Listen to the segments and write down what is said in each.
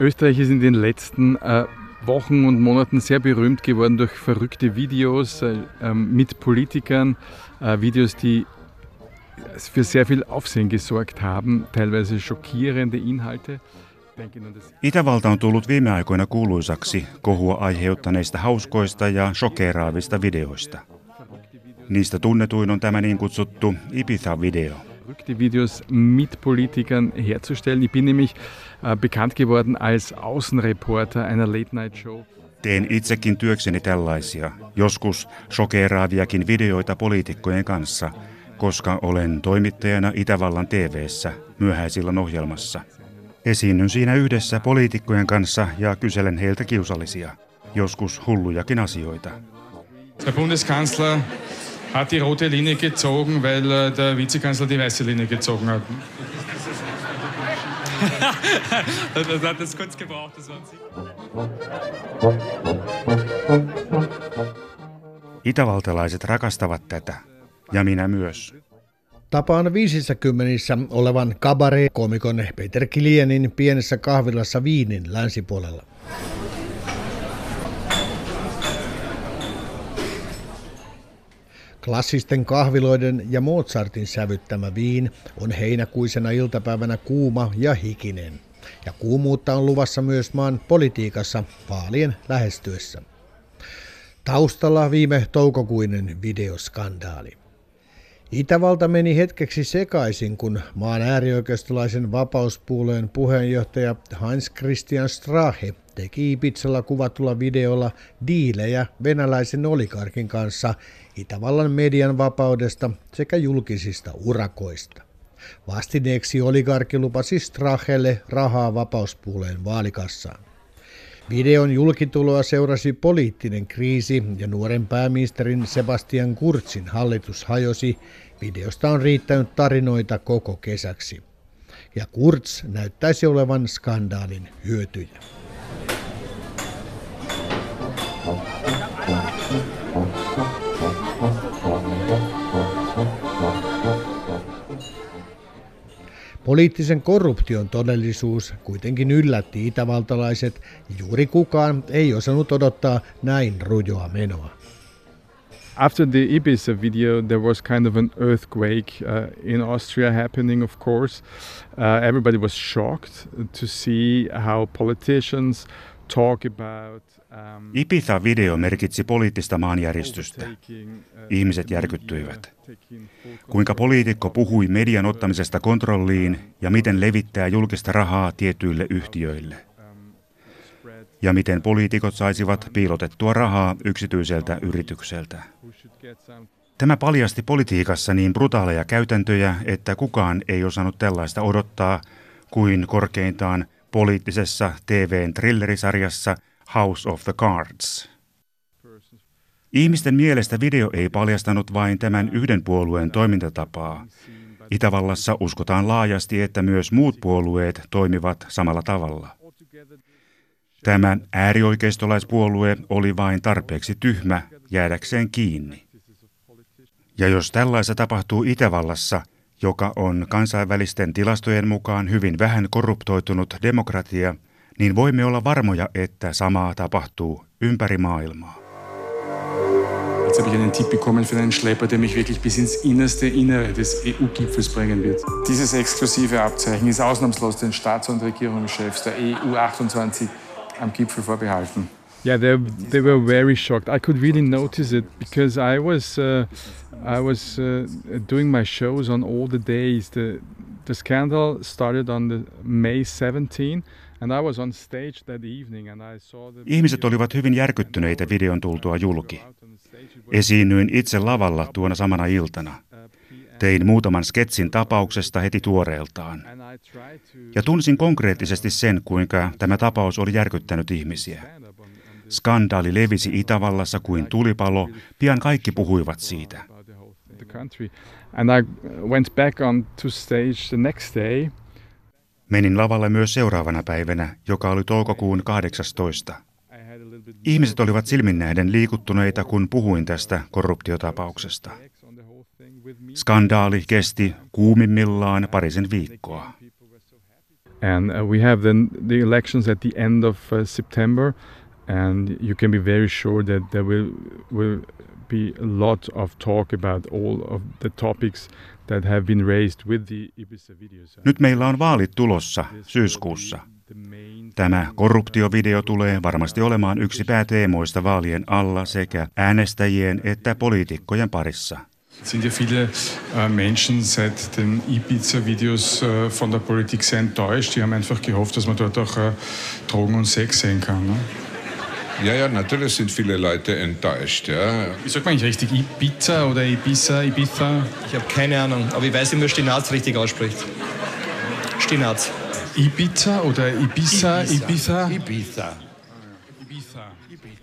Österreich ist in den letzten äh, Wochen und Monaten sehr berühmt geworden durch verrückte Videos äh, ähm, mit Politikern, äh, Videos, die für sehr viel Aufsehen gesorgt haben, teilweise schockierende Inhalte. Itävalta on tullut viime aikoina kuuluisaksi kohua aiheuttaneista hauskoista ja shokeraavista videoista. Niistä tunnetuin on tämä niin kutsuttu Ibiza-video. verrückte Videos mit Politikern herzustellen. Ich bin nämlich äh, bekannt geworden als Außenreporter einer Late-Night-Show. Teen itsekin työkseni tällaisia, joskus shokeraaviakin videoita poliitikkojen kanssa, koska olen toimittajana Itävallan TV:ssä myöhäisillan ohjelmassa. Esiinnyn siinä yhdessä poliitikkojen kanssa ja kyselen heiltä kiusallisia, joskus hullujakin asioita. Der Bundeskanzler hat die rote Linie gezogen, weil äh, der Vizekanzler die weiße Linie gezogen hat. das hat es kurz gebraucht, das war Itävaltalaiset rakastavat tätä, ja minä myös. Tapaan 50 olevan kabare-komikon Peter Kilienin pienessä kahvilassa Viinin länsipuolella. Klassisten kahviloiden ja Mozartin sävyttämä viin on heinäkuisena iltapäivänä kuuma ja hikinen. Ja kuumuutta on luvassa myös maan politiikassa vaalien lähestyessä. Taustalla viime toukokuinen videoskandaali. Itävalta meni hetkeksi sekaisin, kun maan äärioikeistolaisen vapauspuolueen puheenjohtaja Hans Christian Strahe teki Ibizalla kuvatulla videolla diilejä venäläisen oligarkin kanssa Itävallan median vapaudesta sekä julkisista urakoista. Vastineeksi oligarkki lupasi Strahelle rahaa vapauspuolueen vaalikassaan. Videon julkituloa seurasi poliittinen kriisi ja nuoren pääministerin Sebastian Kurtzin hallitus hajosi. Videosta on riittänyt tarinoita koko kesäksi. Ja Kurz näyttäisi olevan skandaalin hyötyjä. Poliittisen korruption todellisuus kuitenkin yllätti itävaltalaiset. Juuri kukaan ei osannut odottaa näin rujoa menoa. After the Ibiza video, there was kind of an earthquake uh, in Austria happening, of course. Uh, everybody was shocked to see how politicians talk about um, Ibiza-video merkitsi poliittista maanjäristystä. Ihmiset järkyttyivät. Kuinka poliitikko puhui median ottamisesta kontrolliin ja miten levittää julkista rahaa tietyille yhtiöille. Ja miten poliitikot saisivat piilotettua rahaa yksityiseltä yritykseltä. Tämä paljasti politiikassa niin brutaaleja käytäntöjä, että kukaan ei osannut tällaista odottaa kuin korkeintaan poliittisessa TVn thrillerisarjassa House of the Cards. Ihmisten mielestä video ei paljastanut vain tämän yhden puolueen toimintatapaa. Itävallassa uskotaan laajasti, että myös muut puolueet toimivat samalla tavalla. Tämä äärioikeistolaispuolue oli vain tarpeeksi tyhmä jäädäkseen kiinni. Ja jos tällaista tapahtuu Itävallassa, joka on kansainvälisten tilastojen mukaan hyvin vähän korruptoitunut demokratia, niin voimme olla varmoja, että samaa tapahtuu ympäri maailmaa. Jetzt habe ich einen Tipp bekommen für einen Schlepper, der mich wirklich bis ins innerste Innere des EU-Gipfels bringen wird. Dieses exklusive Abzeichen ist ausnahmslos den Staats- und Regierungschefs der EU 28 am Gipfel vorbehalten. Yeah, they, they were very shocked. I could really notice it because I was uh, I was uh, doing my shows on all the days. The the scandal started on the May 17 and I was on stage that evening and I saw the Ihmiset olivat hyvin järkyttyneitä videon tultua julki. Esiinnyin itse lavalla tuona samana iltana. Tein muutaman sketsin tapauksesta heti tuoreeltaan. Ja tunsin konkreettisesti sen, kuinka tämä tapaus oli järkyttänyt ihmisiä. Skandaali levisi Itävallassa kuin tulipalo, pian kaikki puhuivat siitä. And I went back on to stage the next day. Menin lavalle myös seuraavana päivänä, joka oli toukokuun 18. Ihmiset olivat silminnäiden liikuttuneita, kun puhuin tästä korruptiotapauksesta. Skandaali kesti kuumimmillaan parisen viikkoa. And uh, we have then the elections at the end of uh, September, and you can be very sure that there will will be a lot of talk about all of the topics that have been raised with the Ibiza videos. Nyt meillä on vaalit tulossa syyskuussa. Tämä korruptiovideo tulee varmasti olemaan yksi pääteemoista vaalien alla sekä äänestäjien että poliitikkojen parissa. sind ja viele äh, Menschen seit den Ibiza-Videos äh, von der Politik sehr enttäuscht. Die haben einfach gehofft, dass man dort auch äh, Drogen und Sex sehen kann. Ne? Ja, ja, natürlich sind viele Leute enttäuscht. Ja. Wie sagt man eigentlich richtig? Ibiza oder Ibiza, Ibiza? Ich habe keine Ahnung, aber ich weiß, wie man Stinaz richtig ausspricht. Stinaz. Ibiza oder Ibiza, Ibiza? Ibiza.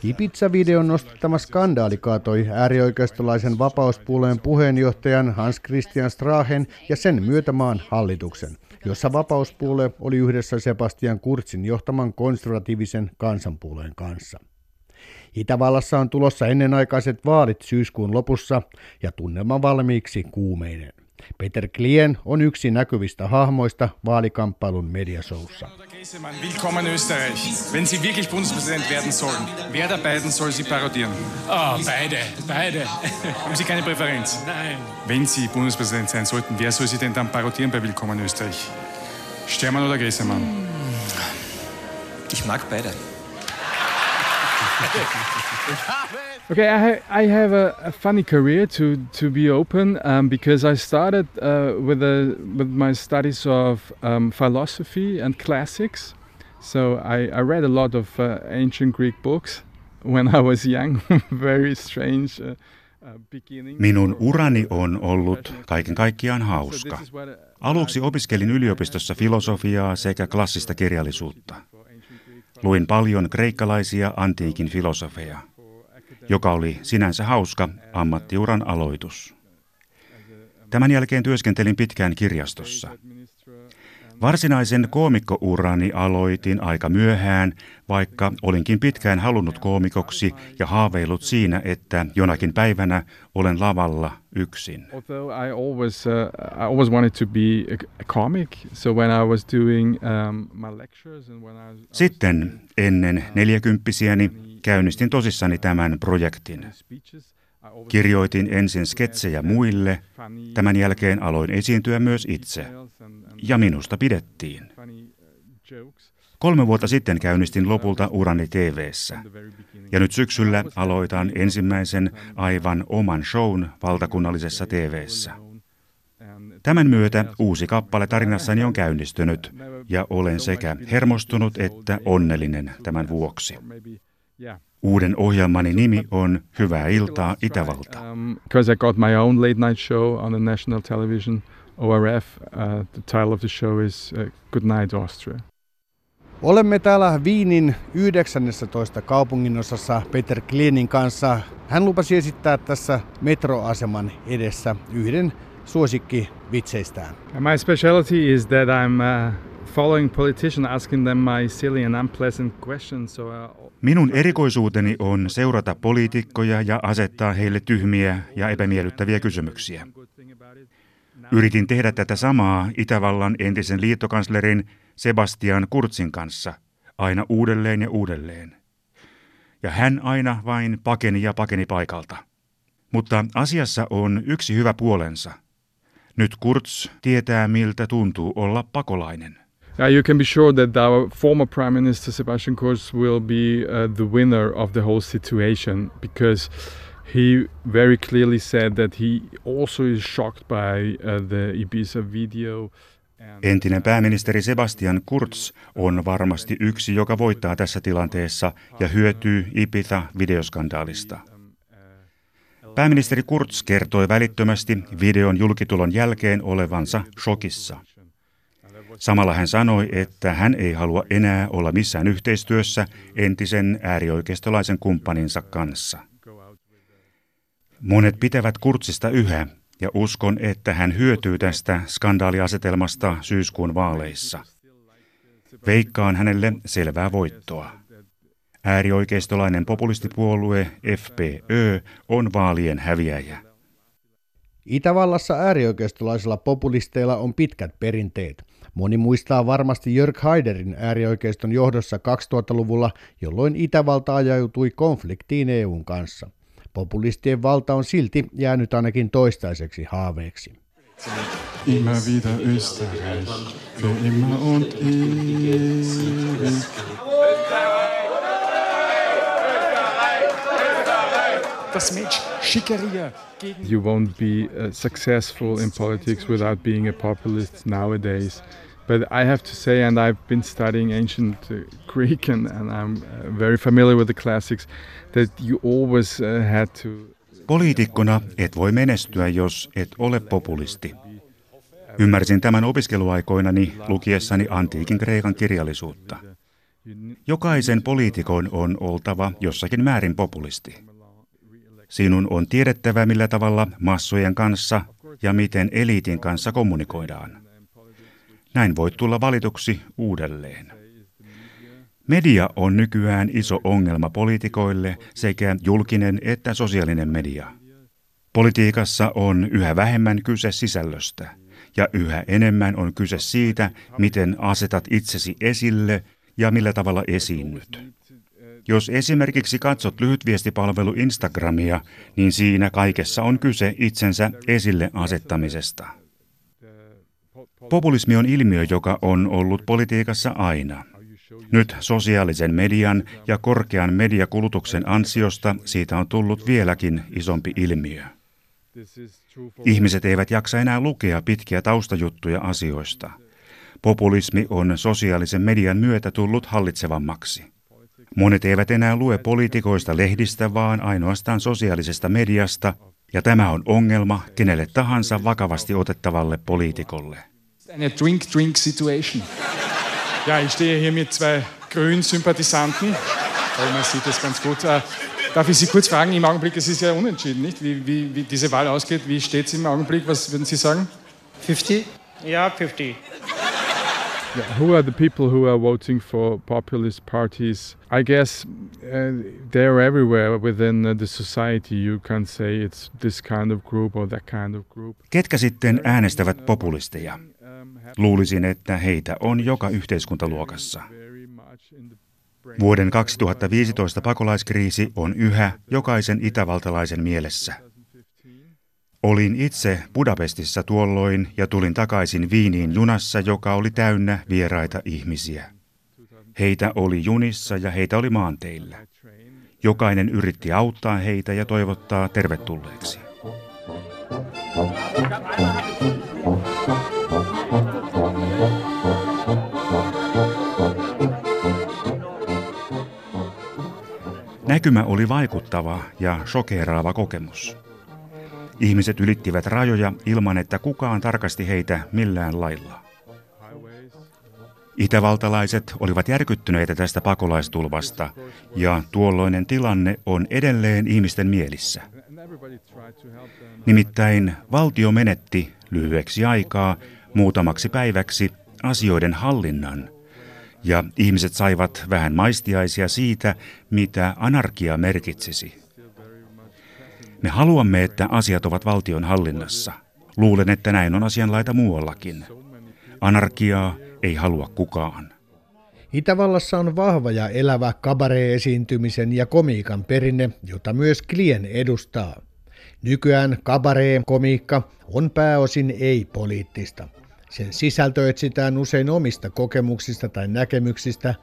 Ibiza-videon nostattama skandaali kaatoi äärioikeistolaisen vapauspuolueen puheenjohtajan Hans Christian Strahen ja sen myötämaan hallituksen, jossa vapauspuolue oli yhdessä Sebastian Kurzin johtaman konservatiivisen kansanpuolueen kanssa. Itävallassa on tulossa ennenaikaiset vaalit syyskuun lopussa ja tunnelma valmiiksi kuumeinen. Peter Klien on yksi näkyvistä hahmoista vaalikamppailun mediasoussa. Willkommen Österreich. Wenn Sie wirklich Bundespräsident werden sollen, wer der beiden soll Sie parodieren? Ah, beide, beide. Haben Sie keine Präferenz? Nein. Wenn Sie Bundespräsident sein sollten, wer soll Sie denn dann parodieren bei Willkommen Österreich? Stermann oder Gräsemann? Ich mag beide. Okay, I, ha- I have a, a funny career to to be open um, because I started uh, with a, with my studies of um, philosophy and classics. So I, I read a lot of uh, ancient Greek books when I was young. Very strange. Uh, uh, beginning. Minun urani on ollut kaiken kaikkiaan hauska. So this is what, uh, Aluksi opiskelin yliopistossa filosofiaa sekä klassista kirjallisuutta. Luin paljon kreikkalaisia antiikin filosofeja, joka oli sinänsä hauska ammattiuran aloitus. Tämän jälkeen työskentelin pitkään kirjastossa. Varsinaisen koomikkourani aloitin aika myöhään, vaikka olinkin pitkään halunnut koomikoksi ja haaveillut siinä, että jonakin päivänä olen lavalla yksin. Uh, Sitten ennen neljäkymppisiäni käynnistin tosissani tämän projektin. Kirjoitin ensin sketsejä muille, tämän jälkeen aloin esiintyä myös itse. Ja minusta pidettiin. Kolme vuotta sitten käynnistin lopulta urani beginning. Ja nyt syksyllä aloitan ensimmäisen aivan oman shown valtakunnallisessa. And Tämän myötä uusi kappale tarinassani on käynnistynyt ja olen sekä hermostunut että onnellinen tämän vuoksi. Uuden ohjelmani nimi on Hyvää iltaa Itävalta. Because I got my own late night show on the national television, ORF. Uh, the title of the show is uh, Good Night Austria. Olemme täällä Viinin 19. kaupunginosassa Peter Klienin kanssa. Hän lupasi esittää tässä metroaseman edessä yhden suosikkivitseistään. And my specialty is that I'm uh, following politicians, asking them my silly and unpleasant questions. So uh, Minun erikoisuuteni on seurata poliitikkoja ja asettaa heille tyhmiä ja epämiellyttäviä kysymyksiä. Yritin tehdä tätä samaa Itävallan entisen liittokanslerin Sebastian Kurzin kanssa aina uudelleen ja uudelleen. Ja hän aina vain pakeni ja pakeni paikalta. Mutta asiassa on yksi hyvä puolensa. Nyt Kurz tietää, miltä tuntuu olla pakolainen. Yeah, you can be sure that our former Prime Minister Sebastian Kurz will be uh, the winner of the whole situation because he very clearly said that he also is shocked by uh, the Ibiza video. Entinen pääministeri Sebastian Kurz on varmasti yksi, joka voittaa tässä tilanteessa ja hyötyy Ibiza-videoskandaalista. Pääministeri Kurz kertoi välittömästi videon julkitulon jälkeen olevansa shokissa. Samalla hän sanoi, että hän ei halua enää olla missään yhteistyössä entisen äärioikeistolaisen kumppaninsa kanssa. Monet pitävät Kurtsista yhä ja uskon, että hän hyötyy tästä skandaaliasetelmasta syyskuun vaaleissa. Veikkaan hänelle selvää voittoa. Äärioikeistolainen populistipuolue FPÖ on vaalien häviäjä. Itävallassa äärioikeistolaisilla populisteilla on pitkät perinteet. Moni muistaa varmasti Jörg Haiderin äärioikeiston johdossa 2000-luvulla, jolloin Itävalta ajautui konfliktiin EUn kanssa. Populistien valta on silti jäänyt ainakin toistaiseksi haaveeksi. Immer wieder Österreich, für immer und ewig. Das Mensch Schickeria You won't be uh, successful in politics without being a populist nowadays. But I have to say, and I've been studying ancient uh, Greek and, and I'm uh, very familiar with the classics, that you always uh, had to Poliitikkona et voi menestyä, jos et ole populisti. Ymmärsin tämän opiskeluaikoinani lukiessani antiikin Kreikan kirjallisuutta. Jokaisen poliitikon on oltava jossakin määrin populisti. Sinun on tiedettävä, millä tavalla massojen kanssa ja miten eliitin kanssa kommunikoidaan. Näin voit tulla valituksi uudelleen. Media on nykyään iso ongelma poliitikoille sekä julkinen että sosiaalinen media. Politiikassa on yhä vähemmän kyse sisällöstä ja yhä enemmän on kyse siitä, miten asetat itsesi esille ja millä tavalla esiinnyt. Jos esimerkiksi katsot lyhytviestipalvelu Instagramia, niin siinä kaikessa on kyse itsensä esille asettamisesta. Populismi on ilmiö, joka on ollut politiikassa aina. Nyt sosiaalisen median ja korkean mediakulutuksen ansiosta siitä on tullut vieläkin isompi ilmiö. Ihmiset eivät jaksa enää lukea pitkiä taustajuttuja asioista. Populismi on sosiaalisen median myötä tullut hallitsevammaksi. Monet eivät enää lue poliitikoista lehdistä, vaan ainoastaan sosiaalisesta mediasta, ja tämä on ongelma kenelle tahansa vakavasti otettavalle poliitikolle. Eine Drink-Drink-Situation. Ja, ich stehe hier mit zwei Grün-Sympathisanten. Also man sieht das ganz gut. Äh, darf ich Sie kurz fragen, im Augenblick, es ist ja unentschieden, nicht? Wie, wie, wie diese Wahl ausgeht, wie steht es im Augenblick? Was würden Sie sagen? 50? Yeah, 50. Yeah, who are the people who are voting for populist parties? I guess uh, they're everywhere within the society. You can't say it's this kind of group or that kind of group. Ketkä sitten äänestävät populisteja? Luulisin, että heitä on joka yhteiskuntaluokassa. Vuoden 2015 pakolaiskriisi on yhä jokaisen itävaltalaisen mielessä. Olin itse Budapestissa tuolloin ja tulin takaisin Viiniin junassa, joka oli täynnä vieraita ihmisiä. Heitä oli junissa ja heitä oli maanteillä. Jokainen yritti auttaa heitä ja toivottaa tervetulleeksi. Näkymä oli vaikuttava ja shokeraava kokemus. Ihmiset ylittivät rajoja ilman, että kukaan tarkasti heitä millään lailla. Itävaltalaiset olivat järkyttyneitä tästä pakolaistulvasta, ja tuolloinen tilanne on edelleen ihmisten mielissä. Nimittäin valtio menetti lyhyeksi aikaa, muutamaksi päiväksi, asioiden hallinnan, ja ihmiset saivat vähän maistiaisia siitä, mitä anarkia merkitsisi. Me haluamme, että asiat ovat valtion hallinnassa. Luulen, että näin on asianlaita muuallakin. Anarkiaa ei halua kukaan. Itävallassa on vahva ja elävä kabaree-esiintymisen ja komiikan perinne, jota myös Klien edustaa. Nykyään kabaree-komiikka on pääosin ei-poliittista. Sen sisältö etsitään usein omista kokemuksista tai näkemyksistä.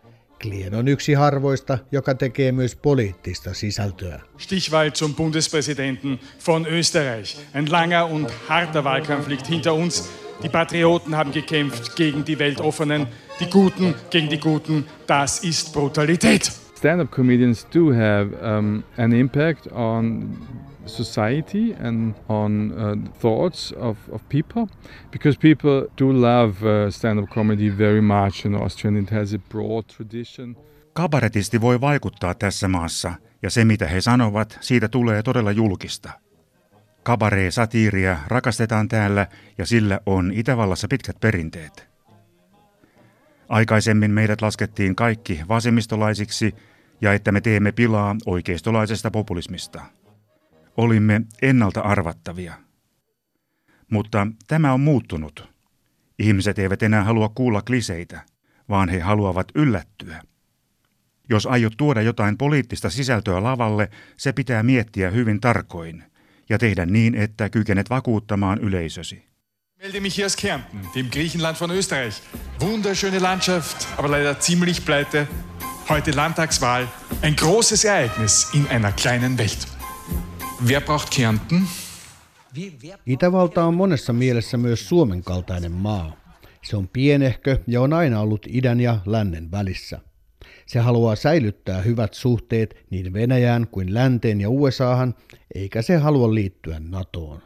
Klien on yksi harvoista, joka tekee myös poliittista sisältöä. Stichwahl zum Bundespräsidenten von Österreich. Ein langer und harter Wahlkampf liegt hinter uns. Die Patrioten haben gekämpft gegen die Weltoffenen, die Guten gegen die Guten. Das ist Brutalität. Stand-up comedians do have um, an impact on society and on uh, thoughts of, of people because people do love uh, stand-up comedy very much in Austria and it has a broad tradition. Kabaretisti voi vaikuttaa tässä maassa ja se mitä he sanovat, siitä tulee todella julkista. Kabaree-satiiria rakastetaan täällä ja sillä on Itävallassa pitkät perinteet. Aikaisemmin meidät laskettiin kaikki vasemmistolaisiksi ja että me teemme pilaa oikeistolaisesta populismista. Olimme ennalta arvattavia. Mutta tämä on muuttunut. Ihmiset eivät enää halua kuulla kliseitä, vaan he haluavat yllättyä. Jos aiot tuoda jotain poliittista sisältöä lavalle, se pitää miettiä hyvin tarkoin ja tehdä niin, että kykenet vakuuttamaan yleisösi. Melde mich hier aus Kärnten, dem Griechenland von Österreich. Wunderschöne Landschaft, aber leider ziemlich pleite. Heute Landtagswahl, ein großes Ereignis in einer kleinen Welt. Wer braucht Kärnten? Itävalta on monessa mielessä myös Suomen kaltainen maa. Se on pienehkö ja on aina ollut idän ja lännen välissä. Se haluaa säilyttää hyvät suhteet niin Venäjään kuin länteen ja USAhan, eikä se halua liittyä NATOon.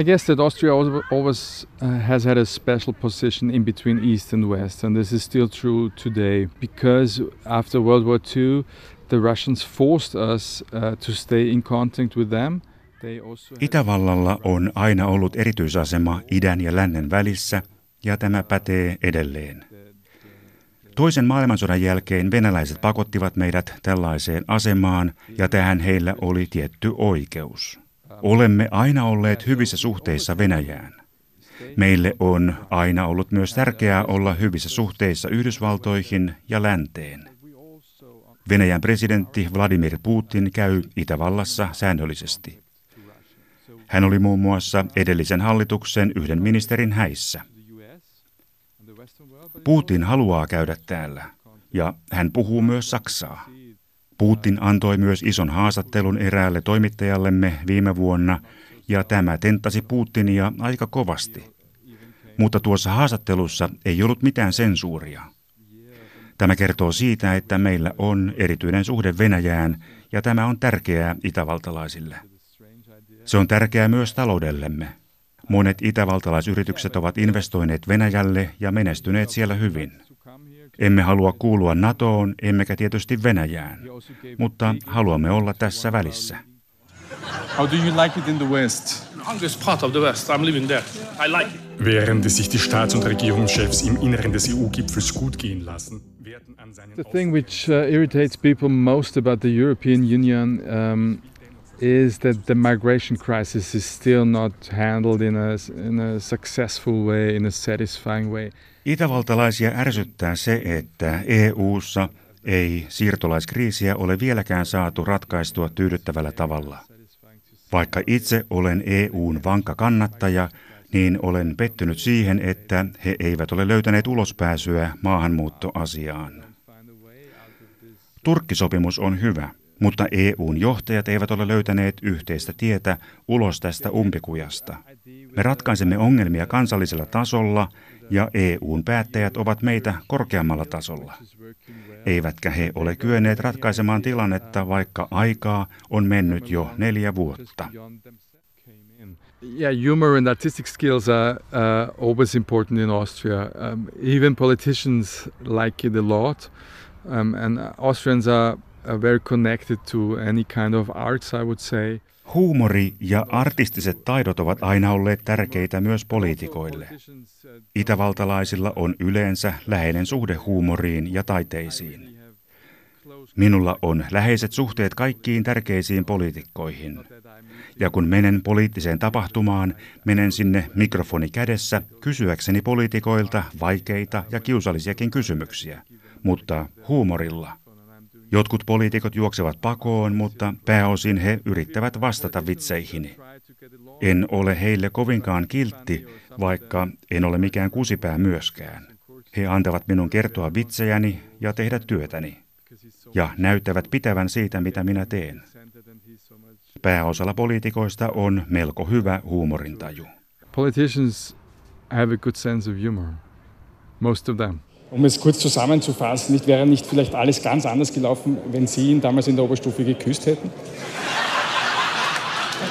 I guess that Austria always uh, has had a special position in between East and West, and this is still true today because after World War II, the Russians forced us uh, to stay in contact with them. Itävallalla on aina ollut erityisasema idän ja lännen välissä, ja tämä pätee edelleen. Toisen maailmansodan jälkeen venäläiset pakottivat meidät tällaiseen asemaan, ja tähän heillä oli tietty oikeus. Olemme aina olleet hyvissä suhteissa Venäjään. Meille on aina ollut myös tärkeää olla hyvissä suhteissa Yhdysvaltoihin ja länteen. Venäjän presidentti Vladimir Putin käy Itävallassa säännöllisesti. Hän oli muun muassa edellisen hallituksen yhden ministerin häissä. Putin haluaa käydä täällä, ja hän puhuu myös Saksaa. Putin antoi myös ison haastattelun eräälle toimittajallemme viime vuonna, ja tämä tentasi Putinia aika kovasti. Mutta tuossa haastattelussa ei ollut mitään sensuuria. Tämä kertoo siitä, että meillä on erityinen suhde Venäjään, ja tämä on tärkeää itävaltalaisille. Se on tärkeää myös taloudellemme. Monet itävaltalaisyritykset ovat investoineet Venäjälle ja menestyneet siellä hyvin. Emme halua kuulua NATOon, emmekä tietysti Venäjään, mutta haluamme olla tässä välissä. How do you like it in the West? I'm part of the West. I'm living there. I like it. Während sich die Staats- und Regierungschefs im Inneren des EU-Gipfels gut gehen lassen, The thing which uh, irritates people most about the European Union um, is that the migration crisis is still not handled in a, in a successful way, in a satisfying way. Itävaltalaisia ärsyttää se, että EU:ssa ei siirtolaiskriisiä ole vieläkään saatu ratkaistua tyydyttävällä tavalla. Vaikka itse olen EUn vankka kannattaja, niin olen pettynyt siihen, että he eivät ole löytäneet ulospääsyä maahanmuuttoasiaan. Turkkisopimus on hyvä, mutta EUn johtajat eivät ole löytäneet yhteistä tietä ulos tästä umpikujasta. Me ratkaisemme ongelmia kansallisella tasolla ja EUn päättäjät ovat meitä korkeammalla tasolla. Eivätkä he ole kyenneet ratkaisemaan tilannetta, vaikka aikaa on mennyt jo neljä vuotta. Yeah, humor and artistic skills are uh, always important in Austria. Um, even politicians like it a lot, um, and Austrians are, are very connected to any kind of arts, I would say. Huumori ja artistiset taidot ovat aina olleet tärkeitä myös poliitikoille. Itävaltalaisilla on yleensä läheinen suhde huumoriin ja taiteisiin. Minulla on läheiset suhteet kaikkiin tärkeisiin poliitikkoihin. Ja kun menen poliittiseen tapahtumaan, menen sinne mikrofoni kädessä kysyäkseni poliitikoilta vaikeita ja kiusallisiakin kysymyksiä, mutta huumorilla – Jotkut poliitikot juoksevat pakoon, mutta pääosin he yrittävät vastata vitseihini. En ole heille kovinkaan kiltti, vaikka en ole mikään kusipää myöskään. He antavat minun kertoa vitsejäni ja tehdä työtäni. Ja näyttävät pitävän siitä, mitä minä teen. Pääosalla poliitikoista on melko hyvä huumorintaju. Politicians have a good sense of humor. Most of them. Um es kurz zusammenzufassen, nicht, wäre nicht vielleicht alles ganz anders gelaufen, wenn Sie ihn damals in der Oberstufe geküsst hätten?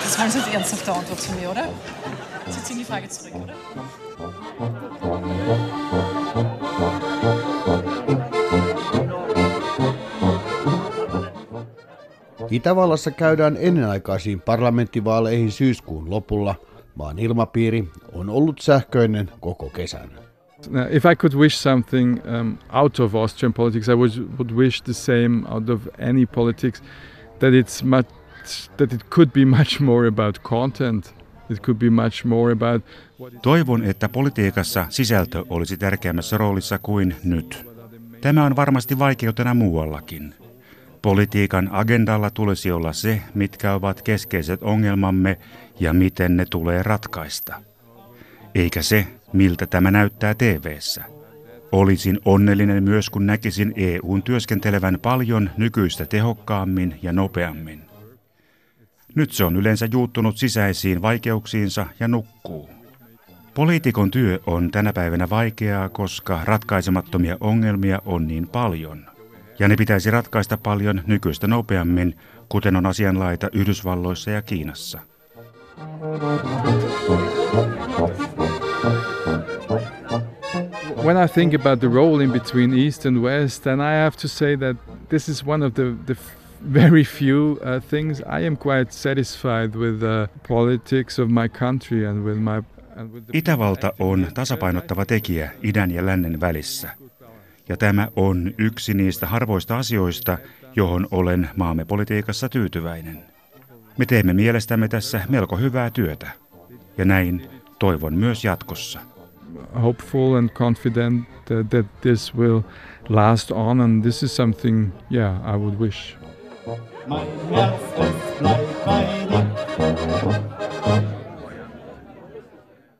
Das war jetzt ernsthafte Antwort zu mir, oder? Sie ziehen die Frage zurück, oder? Itävallassa käydään ennenaikaisiin parlamenttivaaleihin syyskuun lopulla. Maan ilmapiiri on ollut sähköinen koko kesän. If I could wish something um, out of Austrian politics, I would, would wish the same out of any politics, that it's much, that it could be much more about content. It could be much more about Toivon, että politiikassa sisältö olisi tärkeämmässä roolissa kuin nyt. Tämä on varmasti vaikeutena muuallakin. Politiikan agendalla tulisi olla se, mitkä ovat keskeiset ongelmamme ja miten ne tulee ratkaista. Eikä se, miltä tämä näyttää TV:ssä. Olisin onnellinen myös, kun näkisin EUn työskentelevän paljon nykyistä tehokkaammin ja nopeammin. Nyt se on yleensä juuttunut sisäisiin vaikeuksiinsa ja nukkuu. Poliitikon työ on tänä päivänä vaikeaa, koska ratkaisemattomia ongelmia on niin paljon. Ja ne pitäisi ratkaista paljon nykyistä nopeammin, kuten on asianlaita Yhdysvalloissa ja Kiinassa. When I think about the role in between East and West, then I have to say that this is one of the, the very few uh, things I am quite satisfied with the politics of my country and with my Itävalta on tasapainottava tekijä idän ja lännen välissä. Ja tämä on yksi niistä harvoista asioista, johon olen maamme politiikassa tyytyväinen. Me teemme mielestämme tässä melko hyvää työtä. Ja näin toivon myös jatkossa. Hopeful and confident that this will last on and this is something, yeah, I would wish. Mein Herz, es bleibt bei dir.